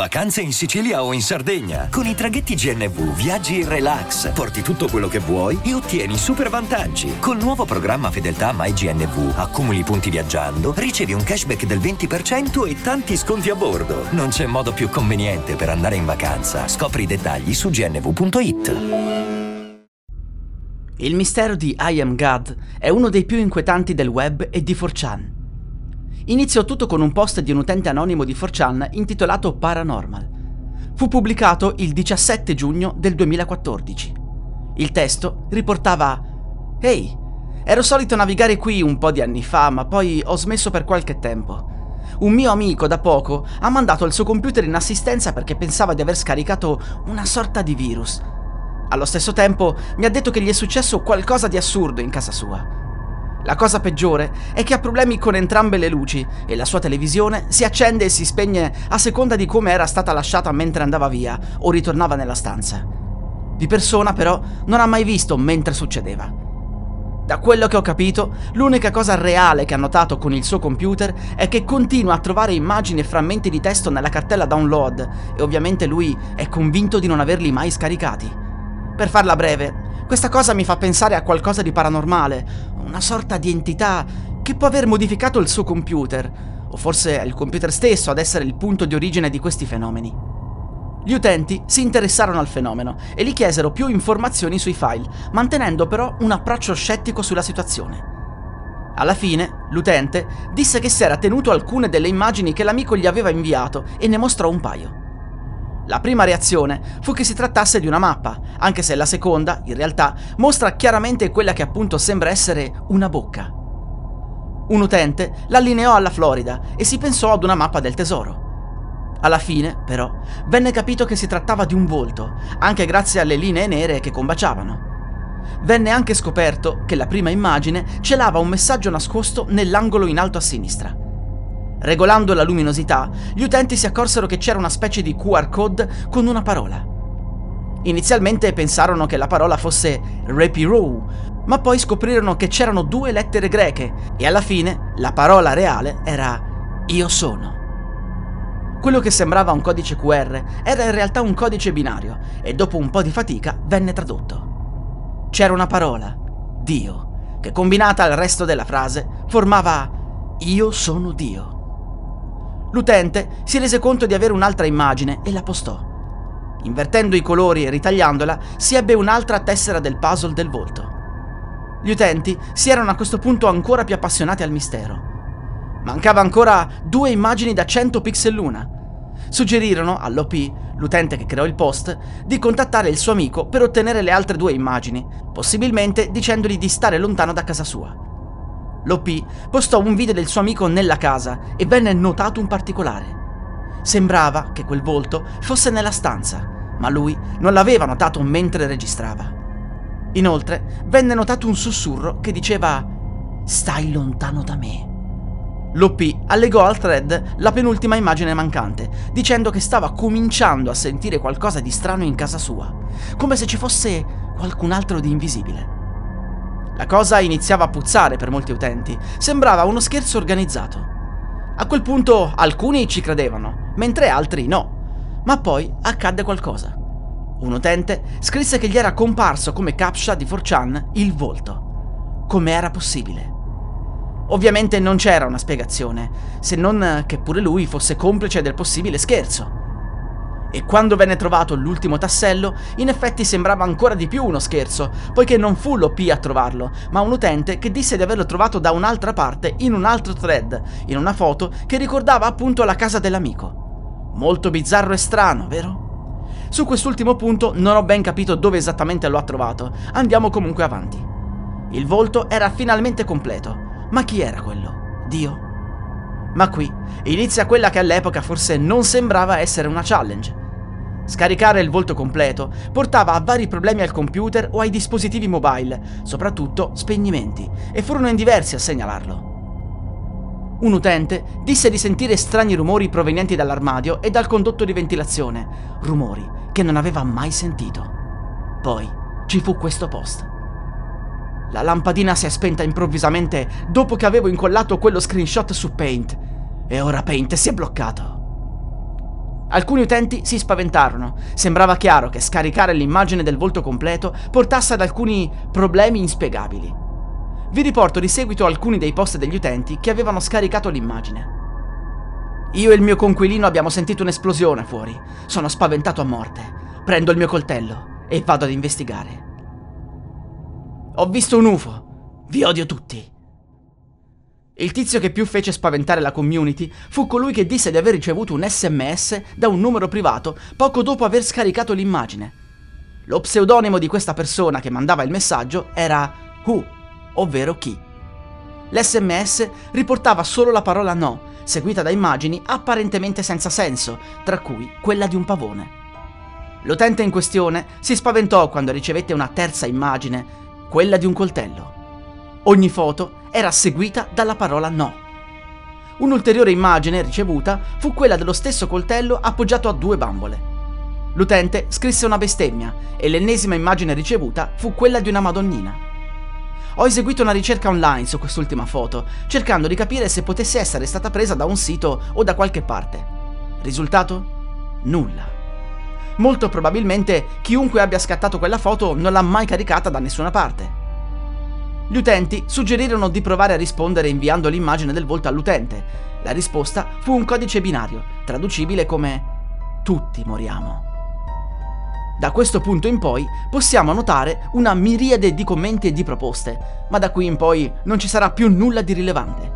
Vacanze in Sicilia o in Sardegna. Con i traghetti GNV viaggi in relax, porti tutto quello che vuoi e ottieni super vantaggi. Col nuovo programma Fedeltà MyGNV accumuli punti viaggiando, ricevi un cashback del 20% e tanti sconti a bordo. Non c'è modo più conveniente per andare in vacanza. Scopri i dettagli su gnv.it. Il mistero di I Am God è uno dei più inquietanti del web e di 4chan. Iniziò tutto con un post di un utente anonimo di 4chan intitolato Paranormal. Fu pubblicato il 17 giugno del 2014. Il testo riportava Ehi, ero solito navigare qui un po' di anni fa, ma poi ho smesso per qualche tempo. Un mio amico da poco ha mandato il suo computer in assistenza perché pensava di aver scaricato una sorta di virus. Allo stesso tempo mi ha detto che gli è successo qualcosa di assurdo in casa sua. La cosa peggiore è che ha problemi con entrambe le luci e la sua televisione si accende e si spegne a seconda di come era stata lasciata mentre andava via o ritornava nella stanza. Di persona però non ha mai visto mentre succedeva. Da quello che ho capito, l'unica cosa reale che ha notato con il suo computer è che continua a trovare immagini e frammenti di testo nella cartella download e ovviamente lui è convinto di non averli mai scaricati. Per farla breve, questa cosa mi fa pensare a qualcosa di paranormale, una sorta di entità che può aver modificato il suo computer, o forse è il computer stesso ad essere il punto di origine di questi fenomeni. Gli utenti si interessarono al fenomeno e gli chiesero più informazioni sui file, mantenendo però un approccio scettico sulla situazione. Alla fine, l'utente disse che si era tenuto alcune delle immagini che l'amico gli aveva inviato e ne mostrò un paio. La prima reazione fu che si trattasse di una mappa, anche se la seconda, in realtà, mostra chiaramente quella che appunto sembra essere una bocca. Un utente l'allineò alla Florida e si pensò ad una mappa del tesoro. Alla fine, però, venne capito che si trattava di un volto, anche grazie alle linee nere che combaciavano. Venne anche scoperto che la prima immagine celava un messaggio nascosto nell'angolo in alto a sinistra. Regolando la luminosità, gli utenti si accorsero che c'era una specie di QR code con una parola. Inizialmente pensarono che la parola fosse Repirow, ma poi scoprirono che c'erano due lettere greche e alla fine la parola reale era Io sono. Quello che sembrava un codice QR era in realtà un codice binario e dopo un po' di fatica venne tradotto. C'era una parola, Dio, che combinata al resto della frase formava Io sono Dio. L'utente si rese conto di avere un'altra immagine e la postò. Invertendo i colori e ritagliandola, si ebbe un'altra tessera del puzzle del volto. Gli utenti si erano a questo punto ancora più appassionati al mistero. Mancava ancora due immagini da 100 pixel l'una. Suggerirono all'OP, l'utente che creò il post, di contattare il suo amico per ottenere le altre due immagini, possibilmente dicendogli di stare lontano da casa sua. L'OP postò un video del suo amico nella casa e venne notato un particolare. Sembrava che quel volto fosse nella stanza, ma lui non l'aveva notato mentre registrava. Inoltre venne notato un sussurro che diceva Stai lontano da me. L'OP allegò al thread la penultima immagine mancante, dicendo che stava cominciando a sentire qualcosa di strano in casa sua, come se ci fosse qualcun altro di invisibile. La cosa iniziava a puzzare per molti utenti, sembrava uno scherzo organizzato. A quel punto alcuni ci credevano, mentre altri no. Ma poi accadde qualcosa. Un utente scrisse che gli era comparso come captcha di 4chan il volto. Come era possibile? Ovviamente non c'era una spiegazione, se non che pure lui fosse complice del possibile scherzo. E quando venne trovato l'ultimo tassello, in effetti sembrava ancora di più uno scherzo, poiché non fu l'OP a trovarlo, ma un utente che disse di averlo trovato da un'altra parte in un altro thread, in una foto che ricordava appunto la casa dell'amico. Molto bizzarro e strano, vero? Su quest'ultimo punto non ho ben capito dove esattamente lo ha trovato, andiamo comunque avanti. Il volto era finalmente completo, ma chi era quello? Dio? Ma qui inizia quella che all'epoca forse non sembrava essere una challenge. Scaricare il volto completo portava a vari problemi al computer o ai dispositivi mobile, soprattutto spegnimenti, e furono in diversi a segnalarlo. Un utente disse di sentire strani rumori provenienti dall'armadio e dal condotto di ventilazione, rumori che non aveva mai sentito. Poi ci fu questo post. La lampadina si è spenta improvvisamente dopo che avevo incollato quello screenshot su Paint e ora Paint si è bloccato. Alcuni utenti si spaventarono. Sembrava chiaro che scaricare l'immagine del volto completo portasse ad alcuni problemi inspiegabili. Vi riporto di seguito alcuni dei post degli utenti che avevano scaricato l'immagine. Io e il mio conquilino abbiamo sentito un'esplosione fuori. Sono spaventato a morte. Prendo il mio coltello e vado ad investigare. Ho visto un UFO. Vi odio tutti. Il tizio che più fece spaventare la community fu colui che disse di aver ricevuto un sms da un numero privato poco dopo aver scaricato l'immagine. Lo pseudonimo di questa persona che mandava il messaggio era Who, ovvero chi. L'sms riportava solo la parola no, seguita da immagini apparentemente senza senso, tra cui quella di un pavone. L'utente in questione si spaventò quando ricevette una terza immagine, quella di un coltello. Ogni foto era seguita dalla parola no. Un'ulteriore immagine ricevuta fu quella dello stesso coltello appoggiato a due bambole. L'utente scrisse una bestemmia e l'ennesima immagine ricevuta fu quella di una Madonnina. Ho eseguito una ricerca online su quest'ultima foto, cercando di capire se potesse essere stata presa da un sito o da qualche parte. Risultato? Nulla. Molto probabilmente chiunque abbia scattato quella foto non l'ha mai caricata da nessuna parte. Gli utenti suggerirono di provare a rispondere inviando l'immagine del volto all'utente. La risposta fu un codice binario, traducibile come Tutti moriamo. Da questo punto in poi possiamo notare una miriade di commenti e di proposte, ma da qui in poi non ci sarà più nulla di rilevante.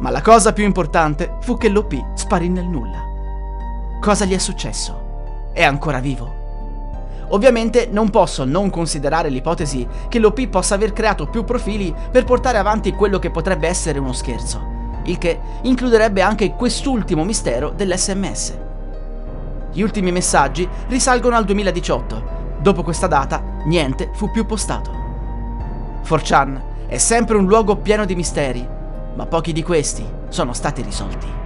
Ma la cosa più importante fu che l'OP sparì nel nulla. Cosa gli è successo? È ancora vivo? Ovviamente non posso non considerare l'ipotesi che l'OP possa aver creato più profili per portare avanti quello che potrebbe essere uno scherzo, il che includerebbe anche quest'ultimo mistero dell'SMS. Gli ultimi messaggi risalgono al 2018. Dopo questa data, niente fu più postato. 4chan è sempre un luogo pieno di misteri, ma pochi di questi sono stati risolti.